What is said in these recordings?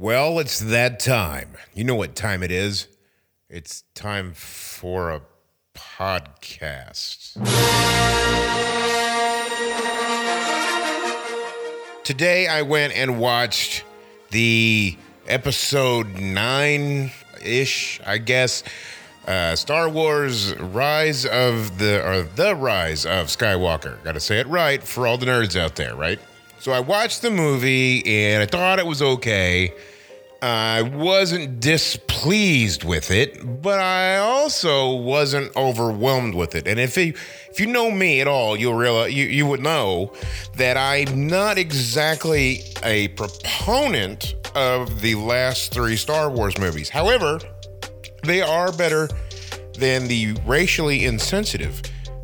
Well, it's that time. You know what time it is. It's time for a podcast. Today I went and watched the episode 9 ish, I guess. Uh, Star Wars Rise of the or The Rise of Skywalker. Got to say it right for all the nerds out there, right? So I watched the movie and I thought it was okay. I wasn't displeased with it, but I also wasn't overwhelmed with it. And if you if you know me at all, you'll realize you, you would know that I'm not exactly a proponent of the last three Star Wars movies. However, they are better than the racially insensitive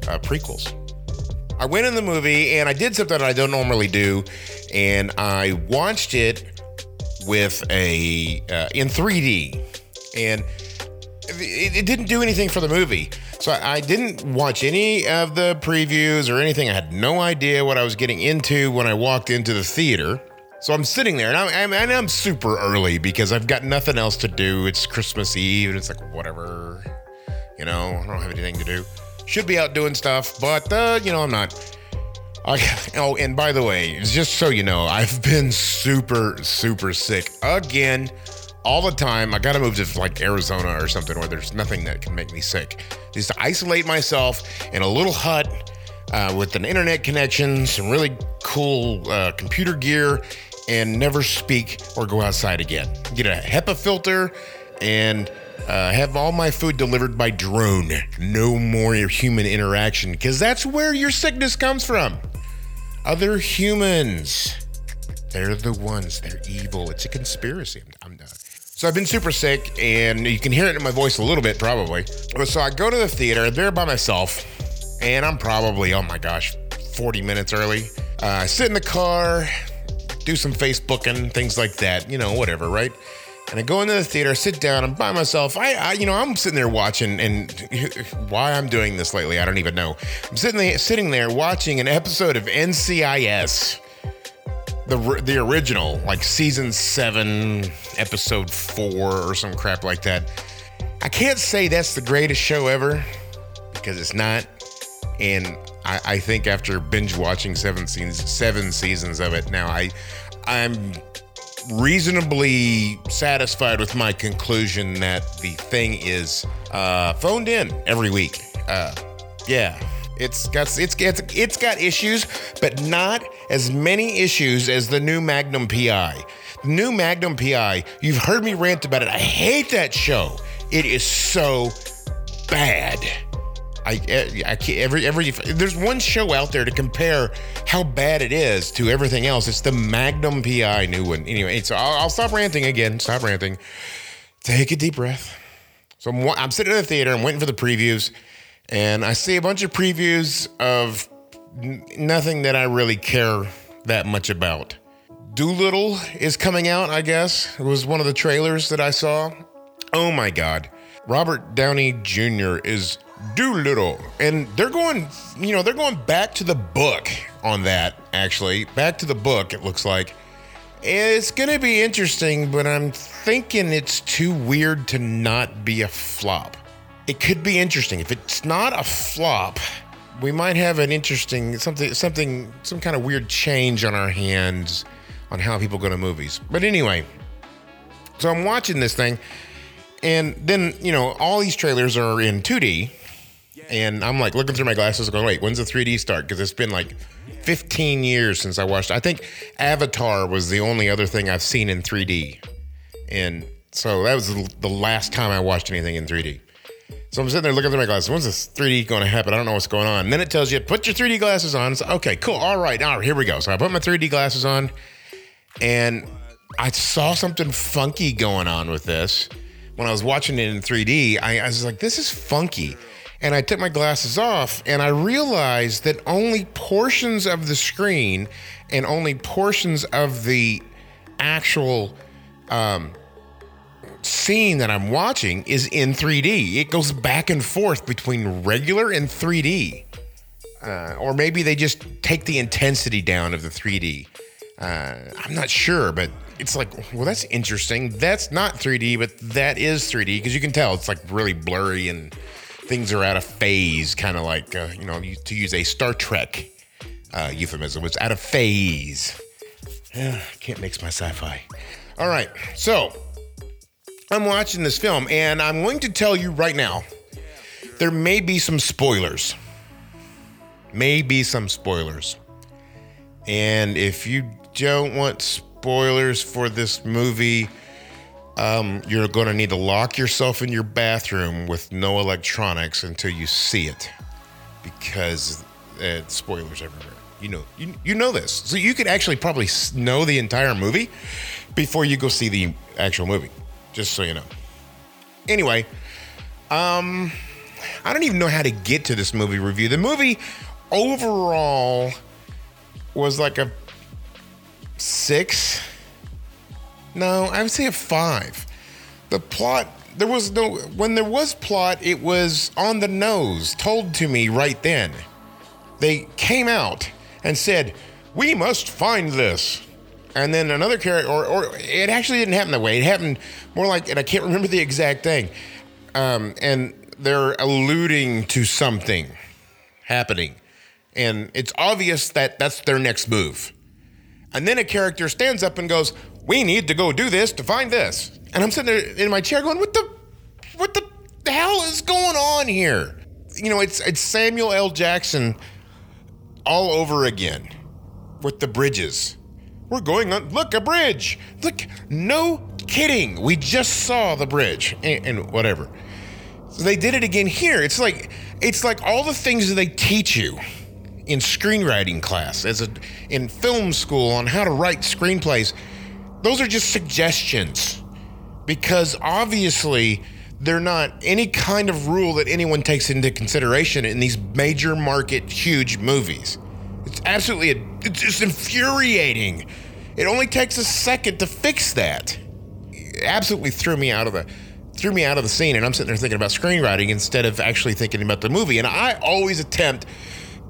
uh, prequels. I went in the movie and I did something I don't normally do, and I watched it with a uh, in 3D, and it, it, didn't do anything for the movie. So I, I, didn't watch any of the previews or anything. I had no idea what I was getting into when I walked into the theater. So I'm sitting there, and I'm, I'm, I'm super early because I've got nothing else to do. It's Christmas Eve, and it's like whatever, you know. I don't have anything to do. Should be out doing stuff, but uh, you know I'm not. I, oh, and by the way, just so you know, I've been super, super sick again all the time. I got to move to like Arizona or something where there's nothing that can make me sick. Just to isolate myself in a little hut uh, with an internet connection, some really cool uh, computer gear, and never speak or go outside again. Get a HEPA filter and uh, have all my food delivered by drone. No more human interaction because that's where your sickness comes from other humans. They're the ones. They're evil. It's a conspiracy. I'm, I'm done. So I've been super sick, and you can hear it in my voice a little bit, probably. So I go to the theater. There by myself, and I'm probably oh my gosh, 40 minutes early. Uh, I sit in the car, do some Facebooking, things like that. You know, whatever, right? And I go into the theater, sit down, I'm by myself. I, I, you know, I'm sitting there watching, and why I'm doing this lately, I don't even know. I'm sitting there, sitting there watching an episode of NCIS, the the original, like season seven, episode four, or some crap like that. I can't say that's the greatest show ever because it's not, and I, I think after binge watching seven seasons, seven seasons of it now, I, I'm reasonably satisfied with my conclusion that the thing is uh, phoned in every week. Uh, yeah, it's got it's, it's it's got issues, but not as many issues as the new Magnum PI. The new Magnum PI. You've heard me rant about it. I hate that show. It is so bad. I, I can't, every every there's one show out there to compare how bad it is to everything else. It's the Magnum PI new one. Anyway, so I'll, I'll stop ranting again. Stop ranting. Take a deep breath. So I'm, I'm sitting in the theater. I'm waiting for the previews, and I see a bunch of previews of nothing that I really care that much about. Dolittle is coming out. I guess it was one of the trailers that I saw. Oh my god, Robert Downey Jr. is Dolittle. And they're going, you know, they're going back to the book on that, actually. Back to the book, it looks like. It's going to be interesting, but I'm thinking it's too weird to not be a flop. It could be interesting. If it's not a flop, we might have an interesting something something some kind of weird change on our hands on how people go to movies. But anyway, so I'm watching this thing and then, you know, all these trailers are in 2D and I'm like looking through my glasses, going, "Wait, when's the 3D start?" Because it's been like 15 years since I watched. I think Avatar was the only other thing I've seen in 3D, and so that was the last time I watched anything in 3D. So I'm sitting there looking through my glasses. When's this 3D going to happen? I don't know what's going on. And then it tells you, put your 3D glasses on. It's like, okay, cool. All right, here we go. So I put my 3D glasses on, and I saw something funky going on with this when I was watching it in 3D. I, I was like, this is funky and I took my glasses off and I realized that only portions of the screen and only portions of the actual um, scene that I'm watching is in 3D. It goes back and forth between regular and 3D. Uh, or maybe they just take the intensity down of the 3D. Uh, I'm not sure, but it's like, well, that's interesting. That's not 3D, but that is 3D because you can tell it's like really blurry and things are out of phase, kind of like, uh, you know, to use a Star Trek uh, euphemism, it's out of phase. can't mix my sci fi. All right, so I'm watching this film and I'm going to tell you right now there may be some spoilers. May be some spoilers. And if you don't want spoilers for this movie, um, you're going to need to lock yourself in your bathroom with no electronics until you see it, because uh, spoilers everywhere. You know, you, you know this, so you could actually probably know the entire movie before you go see the actual movie. Just so you know. Anyway, um, I don't even know how to get to this movie review. The movie overall was like a six. No, I would say a five. The plot, there was no, when there was plot, it was on the nose, told to me right then. They came out and said, We must find this. And then another character, or, or it actually didn't happen that way. It happened more like, and I can't remember the exact thing. Um, and they're alluding to something happening. And it's obvious that that's their next move. And then a character stands up and goes, "We need to go do this to find this." And I'm sitting there in my chair going, "What the, what the hell is going on here?" You know, it's it's Samuel L. Jackson all over again with the bridges. We're going on. Look, a bridge. Look, no kidding. We just saw the bridge and, and whatever. So they did it again here. It's like it's like all the things that they teach you in screenwriting class, as a in film school on how to write screenplays, those are just suggestions because obviously they're not any kind of rule that anyone takes into consideration in these major market huge movies. It's absolutely a, it's just infuriating. It only takes a second to fix that. It absolutely threw me out of the threw me out of the scene and I'm sitting there thinking about screenwriting instead of actually thinking about the movie. And I always attempt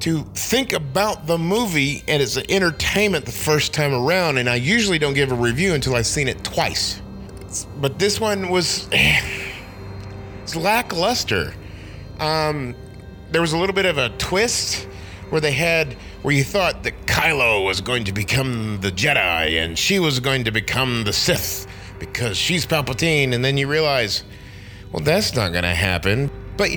to think about the movie and its an entertainment the first time around, and I usually don't give a review until I've seen it twice. But this one was it's lackluster. Um, there was a little bit of a twist where they had where you thought that Kylo was going to become the Jedi and she was going to become the Sith because she's Palpatine, and then you realize, well, that's not going to happen but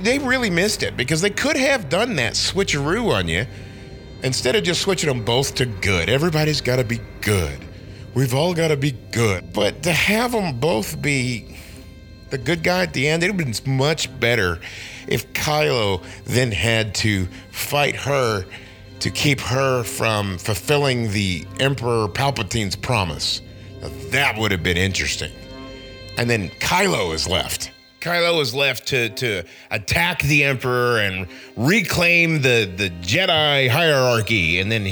they really missed it because they could have done that switcheroo on you instead of just switching them both to good. Everybody's got to be good. We've all got to be good. But to have them both be the good guy at the end, it would have been much better if Kylo then had to fight her to keep her from fulfilling the Emperor Palpatine's promise. Now, that would have been interesting. And then Kylo is left Kylo is left to to attack the Emperor and reclaim the the Jedi hierarchy, and then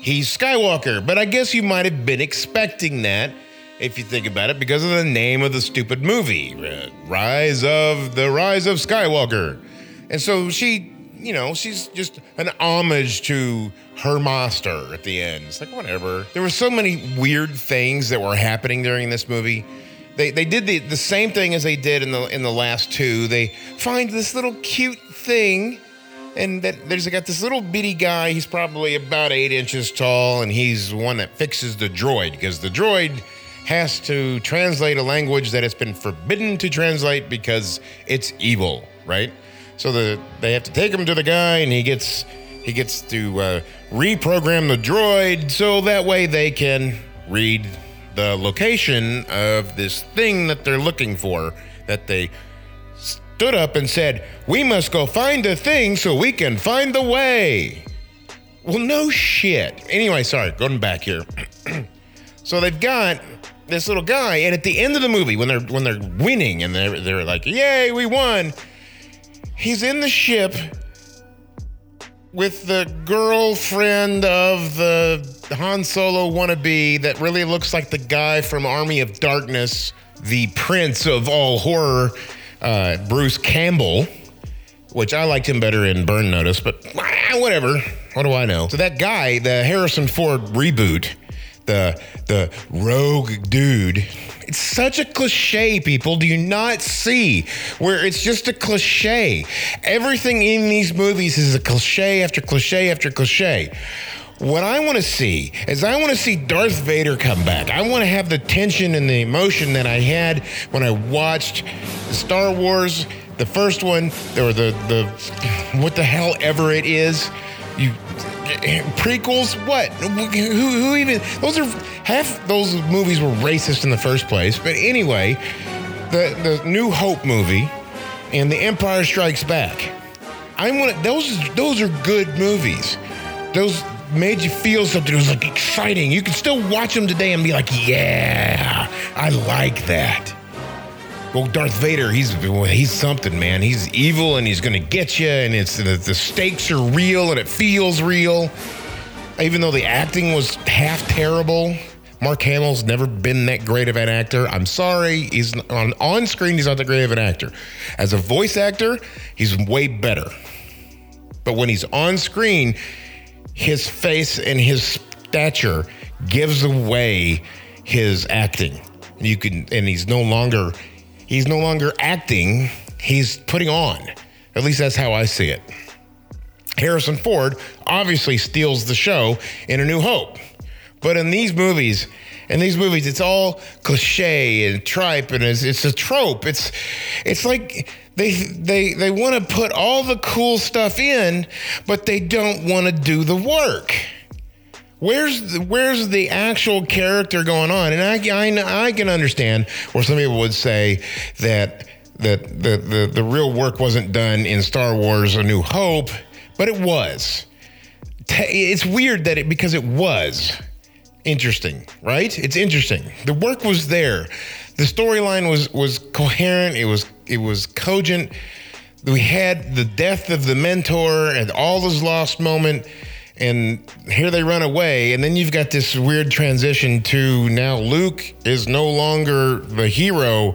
he's Skywalker. But I guess you might have been expecting that if you think about it, because of the name of the stupid movie, uh, Rise of the Rise of Skywalker. And so she, you know, she's just an homage to her master at the end. It's like whatever. There were so many weird things that were happening during this movie they, they did the, the same thing as they did in the in the last two. They find this little cute thing, and that there's got this little bitty guy. He's probably about eight inches tall, and he's the one that fixes the droid because the droid has to translate a language that it's been forbidden to translate because it's evil, right? So the they have to take him to the guy, and he gets he gets to uh, reprogram the droid so that way they can read the location of this thing that they're looking for that they stood up and said, We must go find the thing so we can find the way. Well, no shit. Anyway, sorry, going back here. so they've got this little guy, and at the end of the movie, when they're when they're winning and they're they're like, Yay, we won, he's in the ship with the girlfriend of the Han Solo wannabe that really looks like the guy from Army of Darkness, the prince of all horror, uh, Bruce Campbell, which I liked him better in Burn Notice, but whatever. What do I know? So that guy, the Harrison Ford reboot, the the rogue dude. It's such a cliche, people. Do you not see where it's just a cliche? Everything in these movies is a cliche after cliche after cliche. What I want to see is I want to see Darth Vader come back. I want to have the tension and the emotion that I had when I watched Star Wars, the first one, or the the what the hell ever it is. You prequels? What? Who, who even? Those are half those movies were racist in the first place. But anyway, the the New Hope movie and The Empire Strikes Back. I want those. Those are good movies. Those made you feel something. It was like exciting. You can still watch them today and be like, yeah, I like that. Well, Darth Vader, he's he's something, man. He's evil and he's gonna get you, and it's the, the stakes are real and it feels real. Even though the acting was half terrible, Mark Hamill's never been that great of an actor. I'm sorry, he's on on screen. He's not that great of an actor. As a voice actor, he's way better. But when he's on screen, his face and his stature gives away his acting. You can, and he's no longer he's no longer acting, he's putting on. At least that's how I see it. Harrison Ford obviously steals the show in A New Hope. But in these movies, in these movies, it's all cliche and tripe, and it's, it's a trope. It's it's like they they they want to put all the cool stuff in, but they don't want to do the work. Where's the, where's the actual character going on? And I, I, I can understand where some people would say that that the, the, the real work wasn't done in Star Wars A New Hope, but it was. It's weird that it because it was interesting, right? It's interesting. The work was there. The storyline was was coherent, it was it was cogent. We had the death of the mentor and all those lost moment and here they run away and then you've got this weird transition to now luke is no longer the hero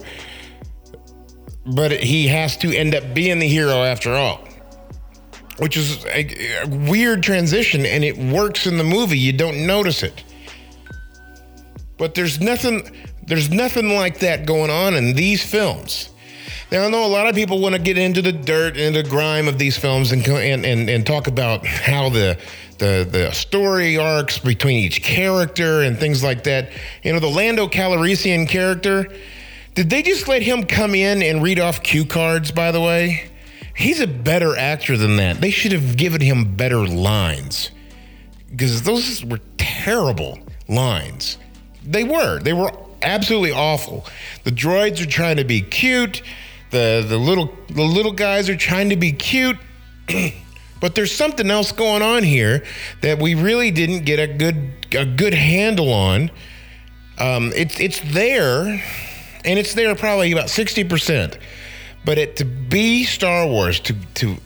but he has to end up being the hero after all which is a, a weird transition and it works in the movie. You don't notice it. But there's nothing there's nothing like that going on in these films. Now, I know a lot of people want to get into the dirt and the grime of these films and, and, and, and talk about how the the the story arcs between each character and things like that. You know, the Lando Calrissian character. Did they just let him come in and read off cue cards? By the way, he's a better actor than that. They should have given him better lines because those were terrible lines. They were. They were absolutely awful. The droids are trying to be cute. The the little the little guys are trying to be cute. But there's something else going on here that we really didn't get a good a good handle on. Um, it's it's there, and it's there probably about sixty percent. But it to be Star Wars to to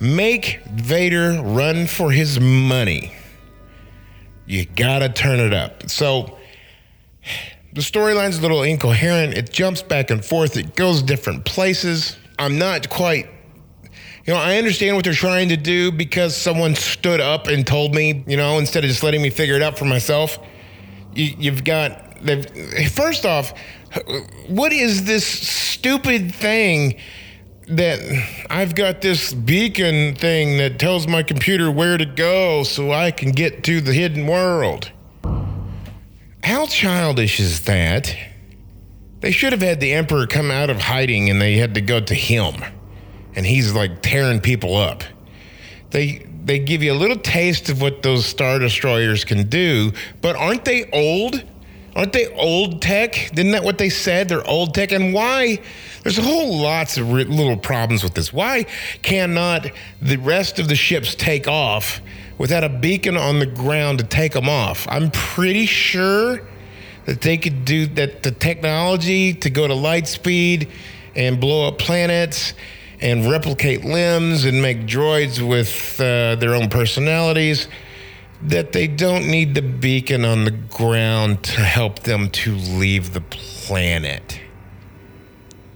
make Vader run for his money, you gotta turn it up. So the storyline's a little incoherent. It jumps back and forth. It goes different places. I'm not quite you know, I understand what they're trying to do because someone stood up and told me, you know, instead of just letting me figure it out for myself. You, have got, first off, what is this stupid thing that I've got this beacon thing that tells my computer where to go so I can get to the hidden world? How childish is that? They should have had the Emperor come out of hiding and they had to go to him and he's like tearing people up. They they give you a little taste of what those star destroyers can do, but aren't they old? Aren't they old tech? Isn't that what they said? They're old tech, and why? There's a whole lots of little problems with this. Why cannot the rest of the ships take off without a beacon on the ground to take them off? I'm pretty sure that they could do that. The technology to go to light speed and blow up planets and replicate limbs and make droids with uh, their own personalities that they don't need the beacon on the ground to help them to leave the planet.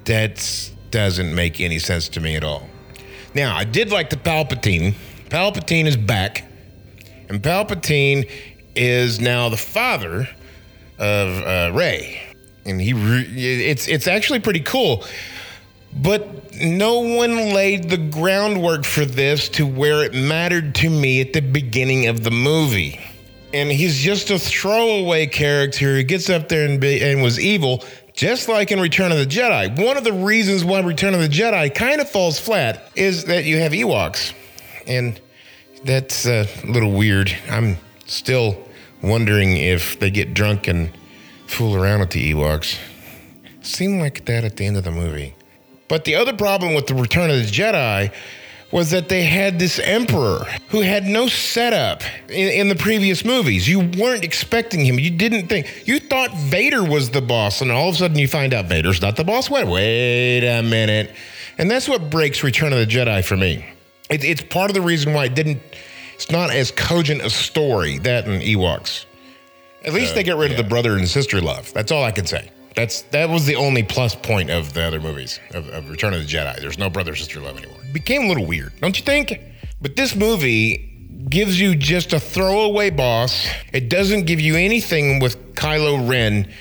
That doesn't make any sense to me at all. Now, I did like the Palpatine. Palpatine is back, and Palpatine is now the father of uh, Rey, and he re- it's it's actually pretty cool. But no one laid the groundwork for this to where it mattered to me at the beginning of the movie. And he's just a throwaway character who gets up there and, be, and was evil, just like in Return of the Jedi. One of the reasons why Return of the Jedi kind of falls flat is that you have Ewoks. And that's uh, a little weird. I'm still wondering if they get drunk and fool around with the Ewoks. Seemed like that at the end of the movie. But the other problem with the Return of the Jedi was that they had this emperor who had no setup in, in, the previous movies. You weren't expecting him. You didn't think. You thought Vader was the boss, and all of a sudden you find out Vader's not the boss. Wait, wait a minute. And that's what breaks Return of the Jedi for me. It, it's part of the reason why it didn't. It's not as cogent a story that and Ewoks. At least uh, they get rid yeah. of the brother and sister love. That's all I can say. That's that was the only plus point of the other movies of, of Return of the Jedi. There's no brother sister love anymore. It became a little weird, don't you think? But this movie gives you just a throwaway boss. It doesn't give you anything with Kylo Ren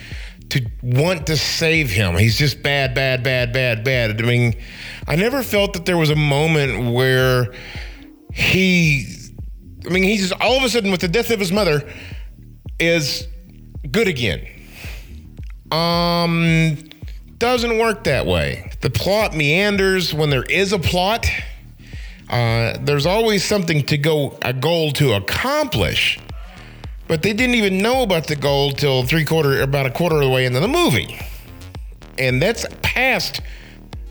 to want to save him. He's just bad, bad, bad, bad, bad. I mean, I never felt that there was a moment where he. I mean, he's just all of a sudden with the death of his mother is good again um, doesn't work that way. The plot meanders when there is a plot. Uh, there's always something to go, a goal to accomplish. But they didn't even know about the goal till three quarter, about a quarter of the way into the movie. And that's past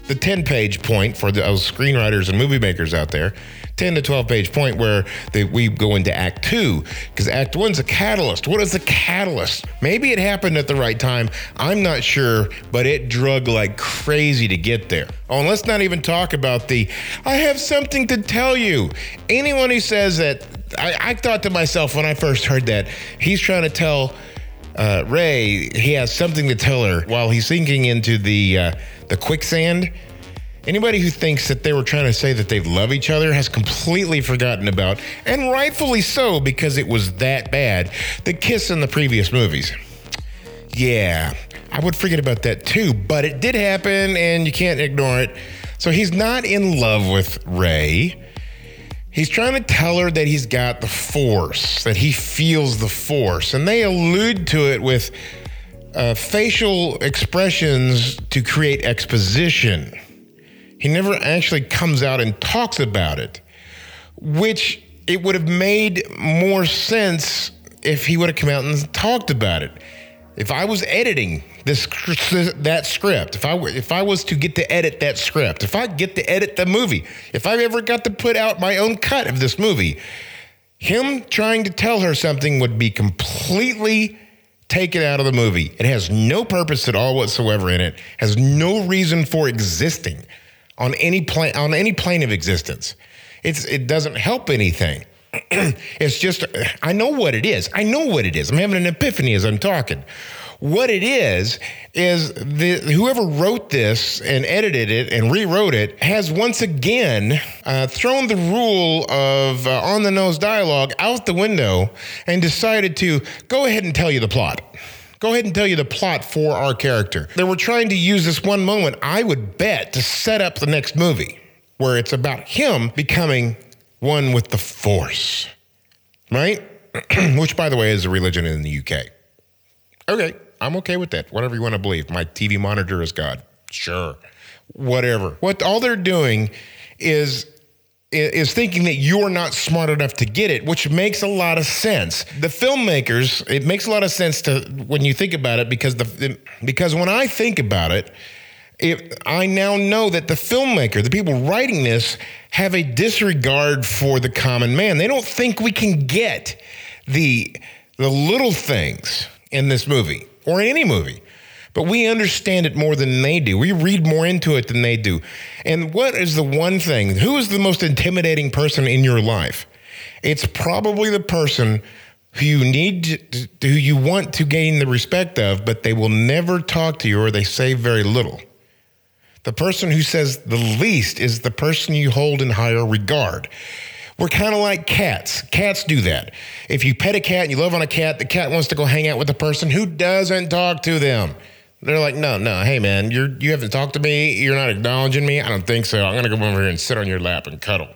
the 10 page point for those screenwriters and movie makers out there 10 to 12 page point where they, we go into act two because act one's a catalyst. What is the catalyst? Maybe it happened at the right time. I'm not sure but it drug like crazy to get there. Oh and let's not even talk about the i have something to tell you. Anyone who says that I, I thought to myself when i first heard that he's trying to tell uh, Rey, he has something to tell her while he's sinking into the uh, the quicksand. Anybody who thinks that they were trying to say that they love each other has completely forgotten about, and rightfully so because it was that bad, the kiss in the previous movies. Yeah, I would forget about that too, but it did happen and you can't ignore it. So he's not in love with Rey. He's trying to tell her that he's got the force, that he feels the force. And they allude to it with uh, facial expressions to create exposition. He never actually comes out and talks about it, which it would have made more sense if he would have come out and talked about it. If I was editing this that script, if I if I was to get to edit that script, if I get to edit the movie, if I ever got to put out my own cut of this movie, him trying to tell her something would be completely taken out of the movie. It has no purpose at all whatsoever in it. Has no reason for existing on any plane on any plane of existence. It's it doesn't help anything. it's just I know what it is. I know what it is. I'm having an epiphany as I'm talking. What it is is the whoever wrote this and edited it and rewrote it has once again uh, thrown the rule of uh, on the nose dialogue out the window and decided to go ahead and tell you the plot. Go ahead and tell you the plot for our character. They were trying to use this one moment, I would bet, to set up the next movie where it's about him becoming one with the Force, right? Which, by the way, is a religion in the UK. Okay, I'm okay with that. Whatever you want to believe. My TV monitor is God. Sure. Whatever. What all they're doing is is thinking that you're not smart enough to get it, which makes a lot of sense. The filmmakers, it makes a lot of sense to when you think about it because the because when I think about it, it, I now know that the filmmaker, the people writing this, have a disregard for the common man. They don't think we can get the the little things in this movie or any movie. But we understand it more than they do. We read more into it than they do. And what is the one thing? Who is the most intimidating person in your life? It's probably the person who you need to, who you want to gain the respect of, but they will never talk to you or they say very little. The person who says the least is the person you hold in higher regard. We're kind of like cats. Cats do that. If you pet a cat and you love on a cat, the cat wants to go hang out with the person who doesn't talk to them. They're like, no, no, hey man, you're you haven't talked to me. You're not acknowledging me. I don't think so. I'm gonna come over here and sit on your lap and cuddle.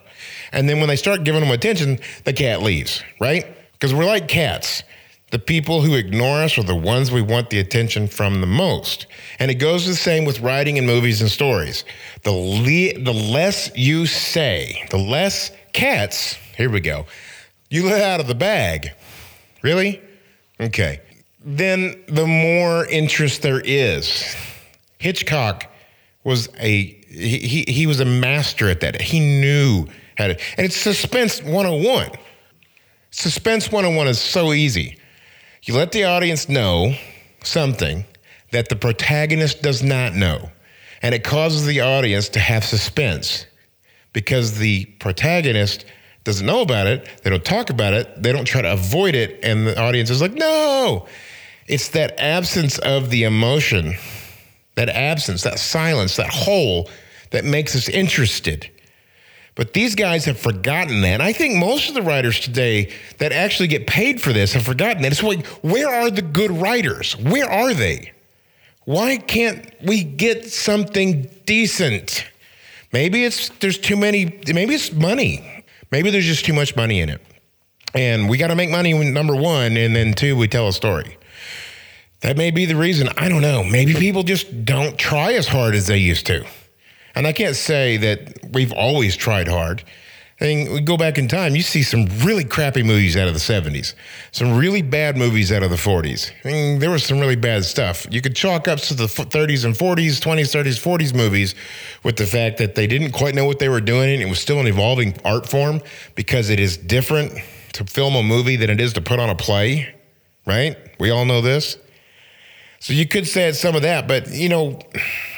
And then when they start giving them attention, the cat leaves, right? Because we're like cats. The people who ignore us are the ones we want the attention from the most. And it goes the same with writing and movies and stories. The, le- the less you say, the less cats, here we go, you let out of the bag. Really? Okay. Then the more interest there is. Hitchcock was a he, he, was a master at that. He knew how to and it's suspense 101. Suspense 101 is so easy. You let the audience know something that the protagonist does not know, and it causes the audience to have suspense because the protagonist doesn't know about it, they don't talk about it, they don't try to avoid it, and the audience is like, no. It's that absence of the emotion, that absence, that silence, that hole that makes us interested. But these guys have forgotten that. And I think most of the writers today that actually get paid for this have forgotten that. It's like, where are the good writers? Where are they? Why can't we get something decent? Maybe it's there's too many, maybe it's money. Maybe there's just too much money in it. And we got to make money number one, and then two, we tell a story. That may be the reason. I don't know. Maybe people just don't try as hard as they used to. And I can't say that we've always tried hard. I mean, we go back in time, you see some really crappy movies out of the 70s, some really bad movies out of the 40s. I mean, there was some really bad stuff. You could chalk up to the 30s and 40s, 20s, 30s, 40s movies with the fact that they didn't quite know what they were doing. And it was still an evolving art form because it is different to film a movie than it is to put on a play, right? We all know this. So you could say it's some of that, but you know,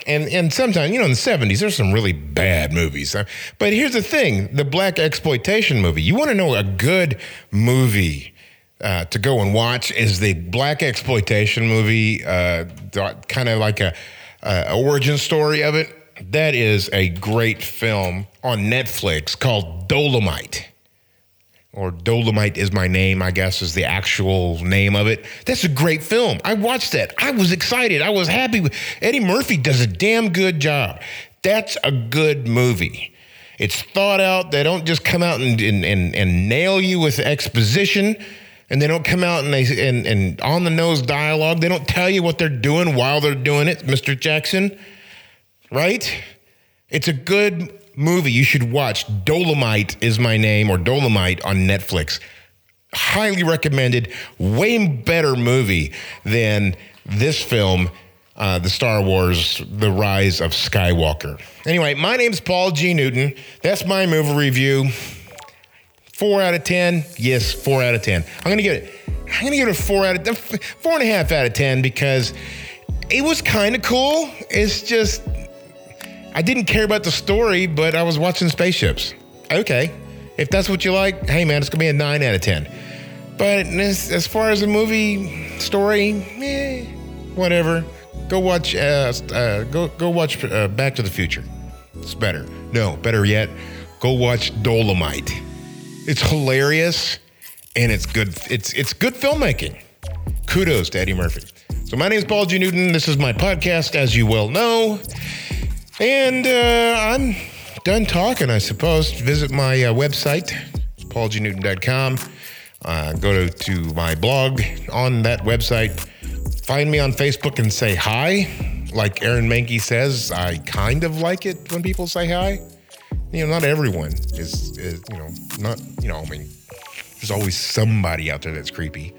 and and sometimes you know in the seventies there's some really bad movies. But here's the thing: the black exploitation movie. You want to know a good movie uh, to go and watch is the black exploitation movie, uh, kind of like a, a origin story of it. That is a great film on Netflix called Dolomite or Dolomite is my name, I guess is the actual name of it. That's a great film. I watched that. I was excited. I was happy. Eddie Murphy does a damn good job. That's a good movie. It's thought out. They don't just come out and, and, and, and nail you with exposition. And they don't come out and they and, and on the nose dialogue. They don't tell you what they're doing while they're doing it, Mr. Jackson. Right? It's a good movie you should watch. Dolomite is my name, or Dolomite on Netflix. Highly recommended. Way better movie than this film, uh, the Star Wars: The Rise of Skywalker. Anyway, my name's Paul G. Newton. That's my movie review. Four out of ten. Yes, four out of ten. I'm gonna give it. I'm gonna give it a four out of four and a half out of ten because it was kind of cool. It's just I didn't care about the story, but I was watching spaceships. Okay. If that's what you like, hey man, it's gonna be a nine out of ten. But as, as far as the movie story, eh, whatever. Go watch. Uh, uh, go go watch uh, Back to the Future. It's better. No, better yet, go watch Dolomite. It's hilarious, and it's good. It's it's good filmmaking. Kudos to Eddie Murphy. So my name is Paul G. Newton. This is my podcast, as you well know. And uh, I'm done talking, I suppose. Visit my uh, website, paulgnewton.com. Uh, go to, to my blog on that website. Find me on Facebook and say hi. Like Aaron Mankey says, I kind of like it when people say hi. You know, not everyone is, is you know, not, you know, I mean, there's always somebody out there that's creepy.